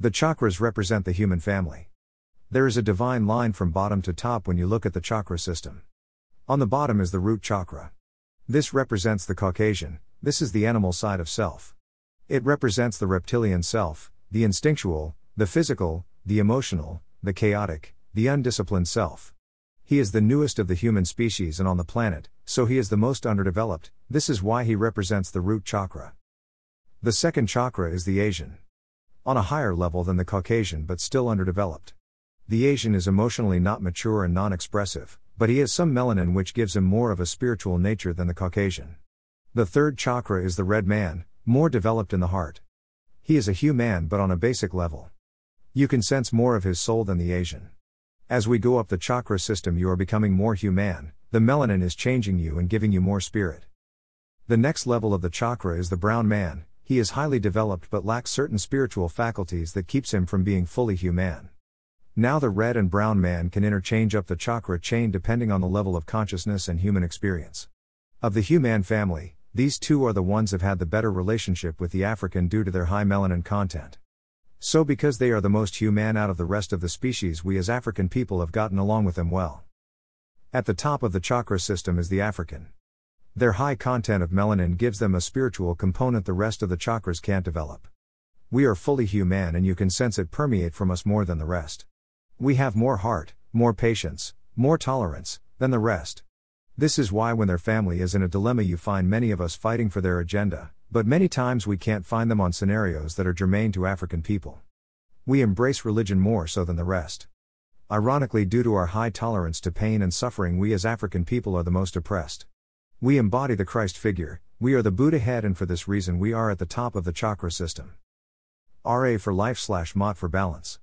The chakras represent the human family. There is a divine line from bottom to top when you look at the chakra system. On the bottom is the root chakra. This represents the Caucasian, this is the animal side of self. It represents the reptilian self, the instinctual, the physical, the emotional, the chaotic, the undisciplined self. He is the newest of the human species and on the planet, so he is the most underdeveloped, this is why he represents the root chakra. The second chakra is the Asian. On a higher level than the Caucasian but still underdeveloped. The Asian is emotionally not mature and non expressive, but he has some melanin which gives him more of a spiritual nature than the Caucasian. The third chakra is the red man, more developed in the heart. He is a human but on a basic level. You can sense more of his soul than the Asian. As we go up the chakra system, you are becoming more human, the melanin is changing you and giving you more spirit. The next level of the chakra is the brown man, he is highly developed but lacks certain spiritual faculties that keeps him from being fully human. Now the red and brown man can interchange up the chakra chain depending on the level of consciousness and human experience. Of the human family, these two are the ones have had the better relationship with the African due to their high melanin content. So because they are the most human out of the rest of the species we as African people have gotten along with them well. At the top of the chakra system is the African. Their high content of melanin gives them a spiritual component the rest of the chakras can't develop. We are fully human and you can sense it permeate from us more than the rest. We have more heart, more patience, more tolerance, than the rest. This is why, when their family is in a dilemma, you find many of us fighting for their agenda, but many times we can't find them on scenarios that are germane to African people. We embrace religion more so than the rest. Ironically, due to our high tolerance to pain and suffering, we as African people are the most oppressed. We embody the Christ figure, we are the Buddha head, and for this reason, we are at the top of the chakra system. RA for life slash MOT for balance.